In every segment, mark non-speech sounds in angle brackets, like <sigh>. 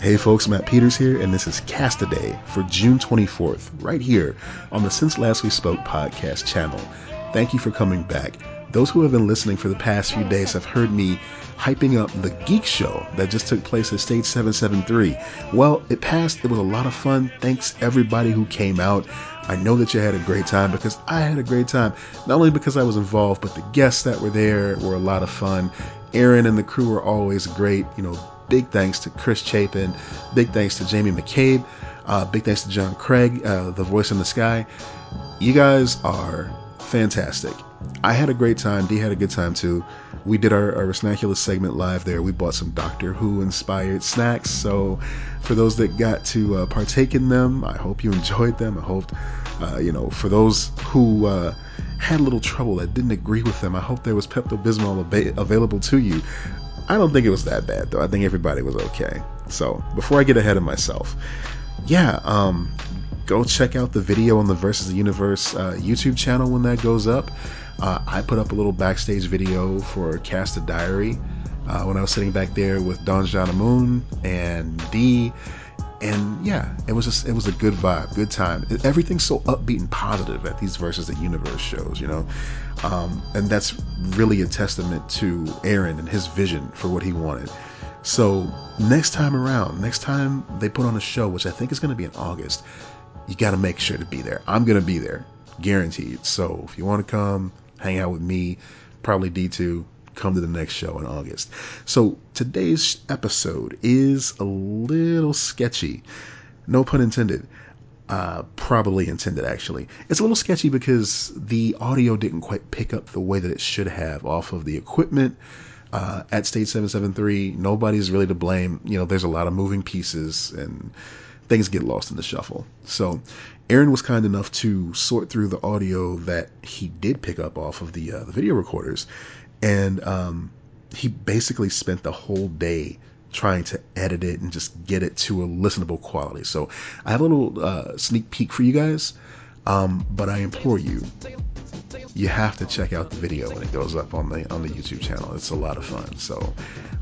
Hey folks, Matt Peters here, and this is Cast Day for June 24th, right here on the Since Last We Spoke podcast channel. Thank you for coming back. Those who have been listening for the past few days have heard me hyping up the Geek Show that just took place at Stage 773. Well, it passed. It was a lot of fun. Thanks everybody who came out. I know that you had a great time because I had a great time. Not only because I was involved, but the guests that were there were a lot of fun. Aaron and the crew were always great. You know, big thanks to Chris Chapin. Big thanks to Jamie McCabe. Uh, big thanks to John Craig, uh, the voice in the sky. You guys are fantastic. I had a great time. Dee had a good time too. We did our, our Snaculous segment live there. We bought some Doctor Who inspired snacks. So, for those that got to uh, partake in them, I hope you enjoyed them. I hope, uh, you know, for those who uh, had a little trouble that didn't agree with them, I hope there was Pepto Bismol ab- available to you. I don't think it was that bad though. I think everybody was okay. So, before I get ahead of myself, yeah, um, go check out the video on the Versus the Universe uh, YouTube channel when that goes up. Uh, I put up a little backstage video for Cast a Diary uh, when I was sitting back there with Don Moon and D. And yeah, it was just it was a good vibe, good time. Everything's so upbeat and positive at these Versus the Universe shows, you know, um, and that's really a testament to Aaron and his vision for what he wanted. So next time around, next time they put on a show, which I think is going to be in August, you got to make sure to be there. I'm going to be there, guaranteed. So if you want to come, hang out with me, probably D2, come to the next show in August. So today's episode is a little sketchy. No pun intended. Uh, probably intended actually. It's a little sketchy because the audio didn't quite pick up the way that it should have off of the equipment uh, at Stage 773. Nobody's really to blame. You know, there's a lot of moving pieces and things get lost in the shuffle. So Aaron was kind enough to sort through the audio that he did pick up off of the uh, the video recorders, and um, he basically spent the whole day trying to edit it and just get it to a listenable quality. So I have a little uh, sneak peek for you guys, um, but I implore you, you have to check out the video when it goes up on the on the YouTube channel. It's a lot of fun. So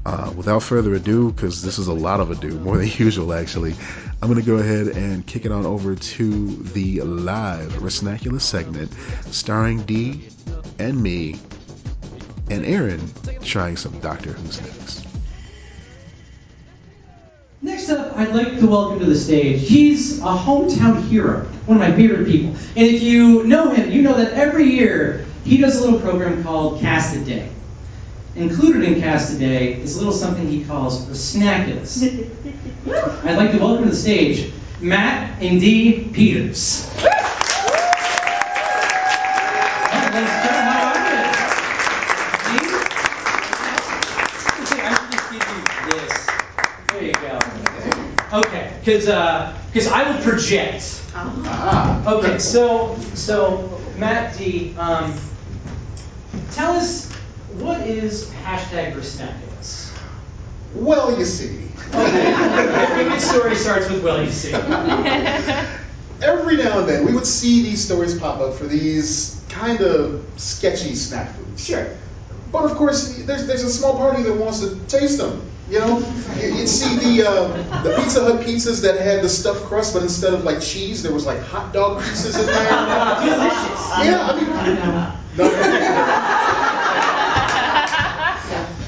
uh, without further ado, because this is a lot of ado, more than <laughs> usual actually, I'm going to go ahead and kick it on over to the live Resnaculous segment starring Dee and me and Aaron trying some Doctor Who snacks. Next up, I'd like to welcome to the stage. He's a hometown hero, one of my favorite people. And if you know him, you know that every year he does a little program called Cast a Day. Included in Cast a Day is a little something he calls Resnaculous. <laughs> I'd like to welcome to the stage Matt and Dee Peters. Okay, because because uh, I will project. Ah. Okay, so so Matt D, um, tell us what is hashtag Resnaculous? Well, you see. Every good story starts with well, you see. <laughs> Every now and then, we would see these stories pop up for these kind of sketchy snack foods. Sure. But of course, there's there's a small party that wants to taste them. You know, you- you'd see the um, the Pizza Hut pizzas that had the stuffed crust, but instead of like cheese, there was like hot dog pieces in there. Delicious. Yeah, I mean, no.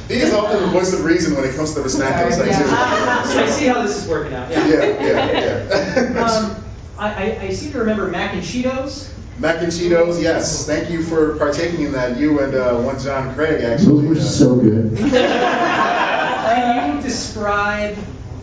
He is often the voice of reason when it comes to the snack things. Like, I see how this is working out. Yeah. yeah, yeah, yeah. Um, I, I, I seem to remember mac and Cheetos. Mac and Cheetos, yes. Thank you for partaking in that. You and uh, one John Craig, actually. Those were so good. <laughs> Can you describe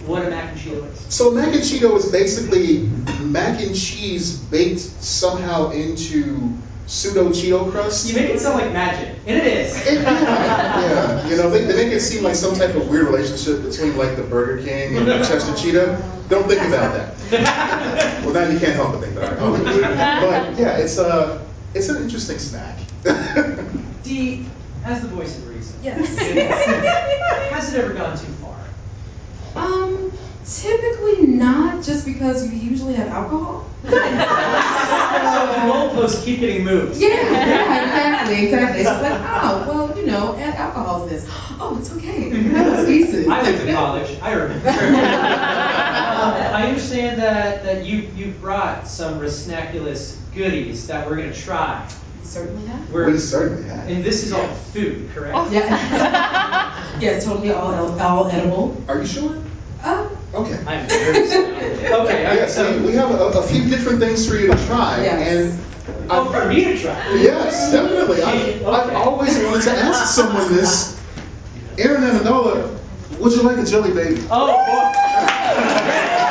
what a mac and Cheeto is? So mac and Cheeto is basically mac and cheese baked somehow into pseudo Cheeto crust. You make it sound like magic, and it is. It- <laughs> yeah, yeah. You know, they, they make it seem like some type of weird relationship between like the Burger King and the Chester Cheetah. Don't think about that. <laughs> Well, now you can't help but think about it. <laughs> But yeah, it's a it's an interesting snack. Dee, as the voice of reason. Yes. <laughs> Has it ever gone too far? Um, typically not, just because you usually have alcohol. So the goalposts keep getting moved. Yeah, yeah, exactly, exactly. It's like, oh, well, you know, add alcohol to this. Oh, it's okay. That was decent. I went to college. I remember. <laughs> I understand that, that you, you brought some Resnaculous goodies that we're gonna try. You certainly have. We're- We certainly have. And this is all food, correct? Yeah. <laughs> yeah, totally all, all edible. Are you sure? Uh, Okay. I'm very sorry. Okay, Yeah, I, so we have a, a few different things for you to try, Yes. and oh, for me to try? yes, definitely. I, I've always wanted to ask someone this. Aaron Amendola, would you like a jelly baby? Oh, boy. <laughs>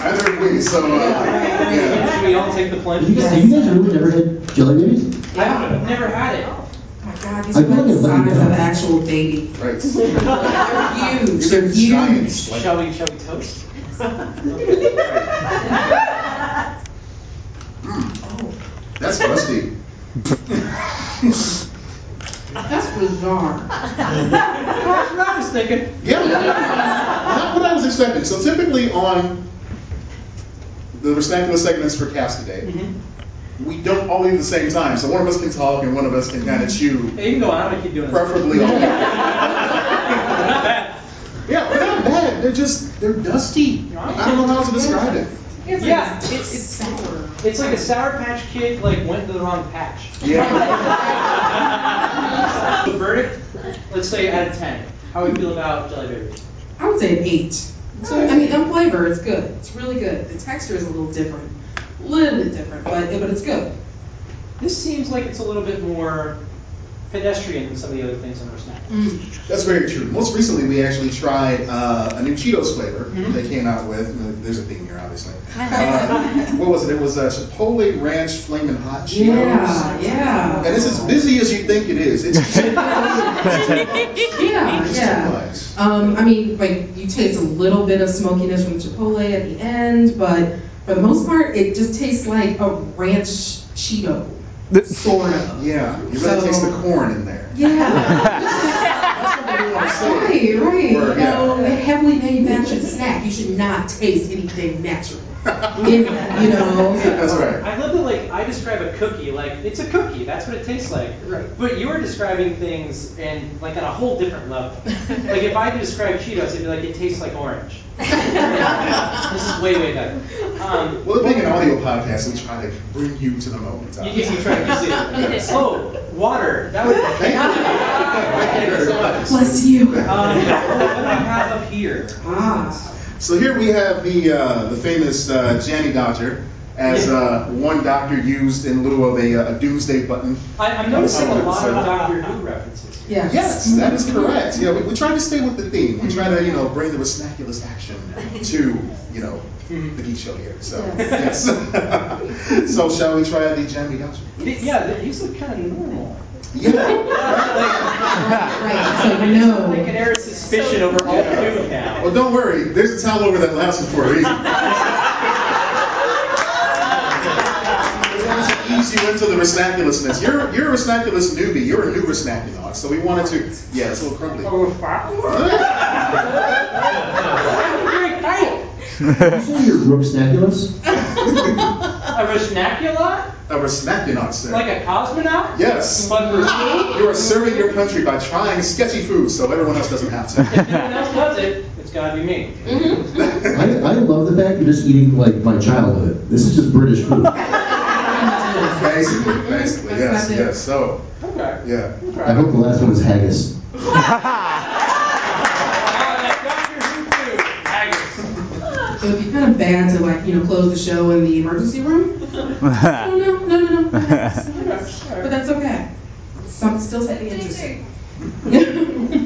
Neither have we, so uh, yeah. Should we all take the plunge? You guys, you guys really never had jelly babies? I've never had it. oh my God, these I are feel like like the size of an actual baby. Right. <laughs> They're huge. They're They're huge. giants. Like, Shall we, shall we toast? Oh, <laughs> that's rusty. that's bizarre. That's what I was thinking. Yeah, not what I was expecting. So typically on the Resnacular segments for Cast Today, Mhm. we don't all eat at the same time. So one of us can talk and one of us can kind of chew, Hey, you can go on, I'm gonna keep doing this. preferably all. <laughs> Not bad. Yeah, they're not bad. They're just they're dusty. I don't know how to describe it. It's Yeah, like it's- it's- sour. It's like a Sour Patch Kid, like, went to the wrong patch. Yeah. <laughs> The verdict, let's say out of ten, how do we feel about Jelly Baby? I would say an eight. I mean, on flavor, it's good. It's really good. The texture is a little different, a little bit different, but but it's good. This seems like it's a little bit more pedestrian than some of the other things in our snack. Mm. That's very true. Most recently, we actually tried uh, a new Cheetos flavor Mhm. they came out with. and There's a theme here, obviously. <laughs> Uh, what was it? It was a Chipotle Ranch Flamin' Hot Cheetos. Yeah, yeah. And it's as busy as you think it is. It's <laughs> Yeah, yeah. too much. Um, I mean, like you taste a little bit of smokiness from Chipotle at the end, but for the most part, it just tastes like a ranch Cheeto, sort of. Yeah, you really So- taste the corn in there. Yeah. <laughs> That's what we want to say. right, right. Or, you yeah. know, a heavily manufactured snack, you should not taste anything natural in that, you know. <laughs> That's right. I love that, like, I describe a cookie, like, it's a cookie, that's what it tastes like. Right. But you're describing things and, like, on a whole different level. <laughs> Like, if I had describe Cheetos, it'd be like, it tastes like orange. <laughs> This is way, way better. Um, Well, being an audio podcast, we try to bring you to the moment. You can you try to see it. <laughs> Oh, water. That would. Thank you. Thank you very much. Bless you. Um, what do we have up here? Ah. So here we have the uh, the famous uh, Jammy Dodger as uh, one doctor used in lieu of a, uh, a doomsday button. I, I'm noticing a lot of So- Doctor Who references. here. Yes. Yes, that is correct. Yeah, we, we try to stay with the theme. We try to, you know, bring the resnaculous action to, you know, the geek show here. So, yes. <laughs> so, shall we try the Jammy Dodger? Yeah, th- these look kind of normal. Yeah. <laughs> Right, so you know. Like an air of suspicion over all food now. Well, don't worry. There's a towel over that lasted for a <laughs> reason. Wanted to ease you into the resnaculousness. You're you're a resnaculous newbie. You're a new resnaculoid. So we wanted to. Yeah, it's a little crumbly. Oh, fuck. Very tight. You say you're Brooke Snaculus? A resnaculot? A resnaculoid, sir. Like a cosmonaut? Yes. But for food? You are serving your country by trying sketchy food so everyone else doesn't have to. If no one else does it, it's gotta be me. Mm-hmm. I, I love the fact you're just eating like my childhood. This is just British food. <laughs> <laughs> basically, basically, yes, That's yes. So, Okay. yeah. I hope the last one is haggis. <laughs> So It would be kind of bad to like, you know, close the show in the emergency room. <laughs> No, no, no, no, no. But that's okay. Some still something interesting.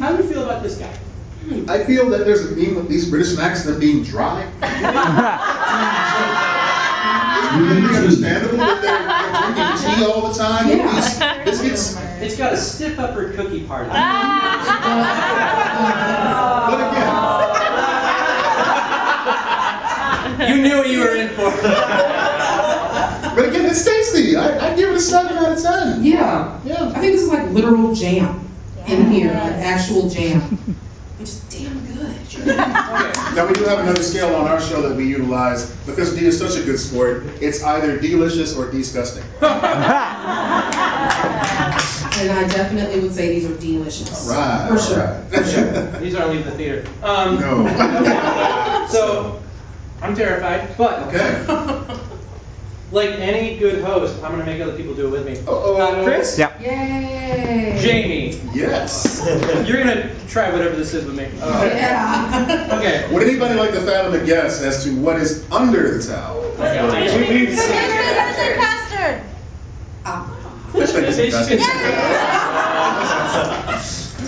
How do you feel about this guy? I feel that there's a theme with these British snacks, them being dry. You It's need understandable that they're, they're drinking tea all the time. Yeah. These biscuits. It's got a stiff upper cookie part. <laughs> But again, <laughs> You knew what you were in for. <laughs> but again, it's tasty. I, I give it a seven out of ten. Yeah. Yeah. I think this is like literal jam in here, like actual jam. Which is damn good. <laughs> Now, we do have another scale on our show that we utilize because Dee is such a good sport. It's either delicious or disgusting. <laughs> And I definitely would say these are delicious. Right. For sure. right. For sure. <laughs> These aren't leaving the theater. Um, No. So, I'm terrified, but Okay. Like any good host, I'm gonna make other people do it with me. Uh-oh. Uh, Chris, Yeah. Yay. Jamie, Yes. <laughs> you're gonna try whatever this is with me. Yeah. <laughs> Okay. Would anybody like to fathom a guess as to what is under the towel? Okay. custard. Fish fingers and custard.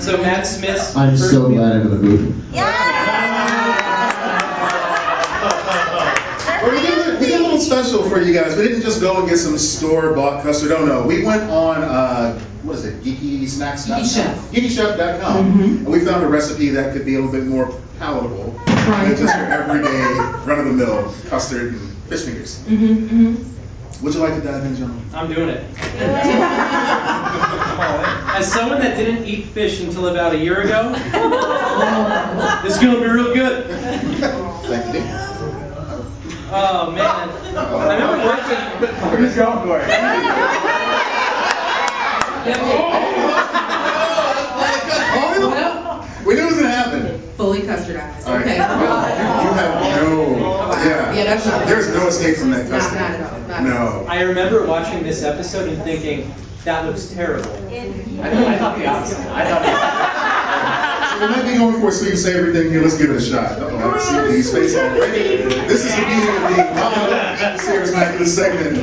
So Matt Smith's I'm so glad I'm in the booth. Well, did, a- we did a little special for you guys. We didn't just go and get some store-bought custard. Oh no, we went on uh, what is it? Geeky Snacks. Geeky Chef. GeekyChef.com, Mhm. and we found a recipe that could be a little bit more palatable Right. than just your everyday run-of-the-mill custard and fish fingers. Mhm, mhm. Would you like to dive in, John? I'm doing it. <laughs> As someone that didn't eat fish until about a year ago, this is gonna be real good. Thank you. Oh man, I remember watching. Who's going for it? We knew it was gonna happen. Fully custardized. All right. Okay. You, you have no. Yeah. Yeah, that's not- There's no escape from that custard. not at all, not no. I remember watching this episode and thinking that looks terrible. I, I thought the opposite. I thought. So we might be going for a sweet and savory thing here. Let's give it a shot. Uh-oh, I see Dee's face already. This is the beginning of the Mama back this segment.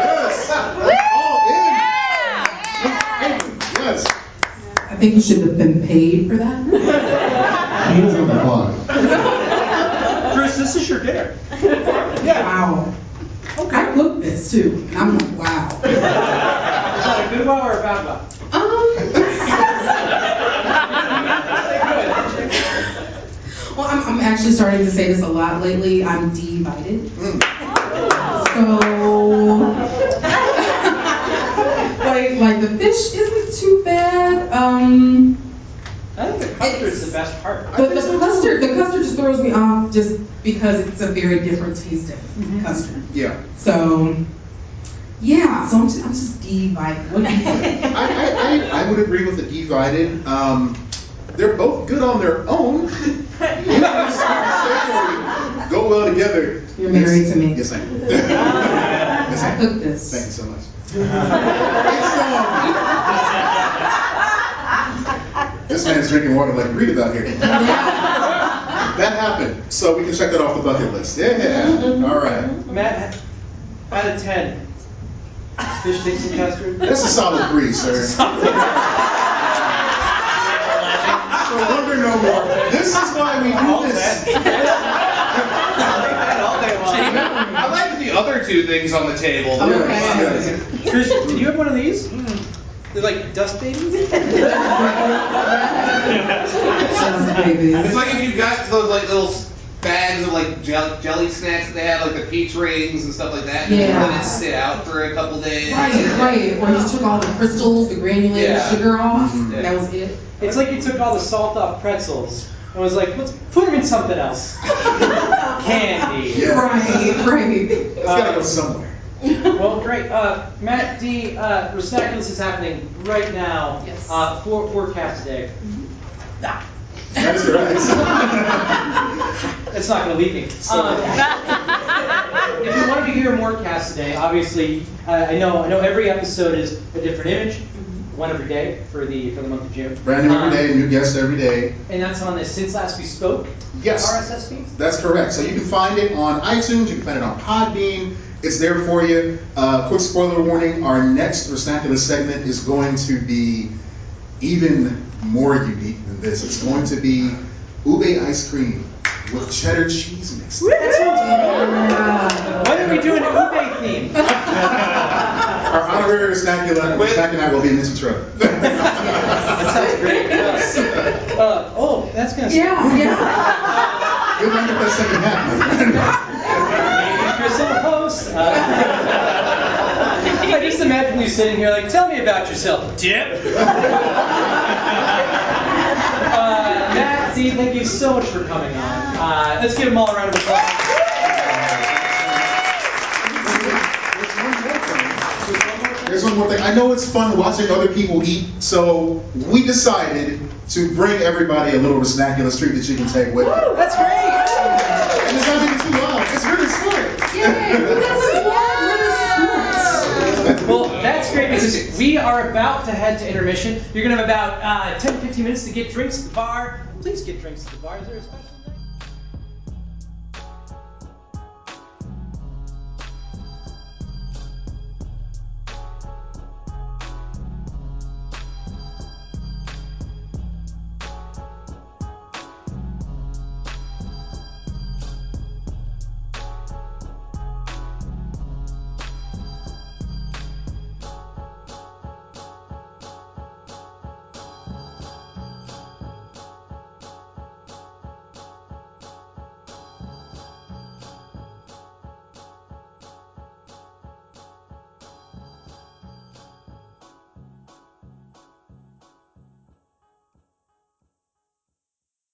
Yes. All in. Yes. I think you should have been paid for that. He was on the clock. Chris, this is your dinner. Yeah. Wow. I cooked this too, and I'm like, wow. Is that a good wow or a bad wow? Um. <laughs> Well, I'm, I'm actually starting to say this a lot lately. I'm divided. Mm. So, like fish isn't too bad. Um, I think the custard's the best part. but the custard, the custard just throws me off just because it's a very different tasting custard. Yeah. So, yeah. So I'm just, I'm just divided. What do you think? <laughs> I, I, I, I would agree with the divided. Um, they're both good on their own. <laughs> Go well together. You're married to me. Yes, <laughs> I am. yes, I I am. cooked this. Thank you so much. It's, um, this man's drinking water like Reed about here. That happened, so we can check that off the bucket list. Yeah, all right. Matt, out of ten, fish sticks and custard. That's a solid three, sir. So wonder no more. This is why we do this. I like the other two things on the table. Yes, yes. Chris, do you have one of these? Mm. They're like dust babies. Just baby. It's like if you got those like little bags of like jelly, jelly snacks that they have, like the peach rings and stuff like that. Yeah. And you let it sit out for a couple days. Right, right. Or you took all the crystals, the granulated Yeah. sugar off. Mhm. That was it. It's like you took all the salt off pretzels and was like, let's put them in something else. <laughs> Candy. Yeah. Right, right. It's gotta go somewhere. <laughs> Well, great. Uh, Matt D. Uh, Resnaculous is happening right now. Yes. Uh, for forecast today. That is correct. It's <laughs> not going to leave me. Um, <laughs> if you wanted to hear more cast today, obviously, uh, I know I know every episode is a different image, one every day for the for the month of June. Brand new every Um, day, new guest every day. And that's on the Since Last We Spoke Yes. RSS feed. That's correct. So you can find it on iTunes, you can find it on Podbean. It's there for you. Uh, quick spoiler warning: our next Resnaculous segment is going to be even more unique than this. It's going to be ube ice cream with cheddar cheese mix. That sounds Yeah. When are we doing an ube theme? <laughs> Our honorary snackula, snack and I will be in this truck. That sounds great. Uh, oh, that's gonna. Yeah, yeah. Good luck with that second half, <laughs> my friend. Maybe Chris will host. Uh, I just imagine you sitting here like, tell me about yourself, Dip. <laughs> uh, Matt, Steve, thank you so much for coming on. Uh, let's give them all a round of applause. There's one more thing. I know it's fun watching other people eat, so we decided to bring everybody a little snackula treat that you can take with you. Woo, that's great. And it's not even too loud. It's really smart. Yay, who doesn't <laughs> Well, that's great because we are about to head to intermission. You're going to have about uh, 10 15 minutes to get drinks at the bar. Please get drinks at the bar. Is there a special?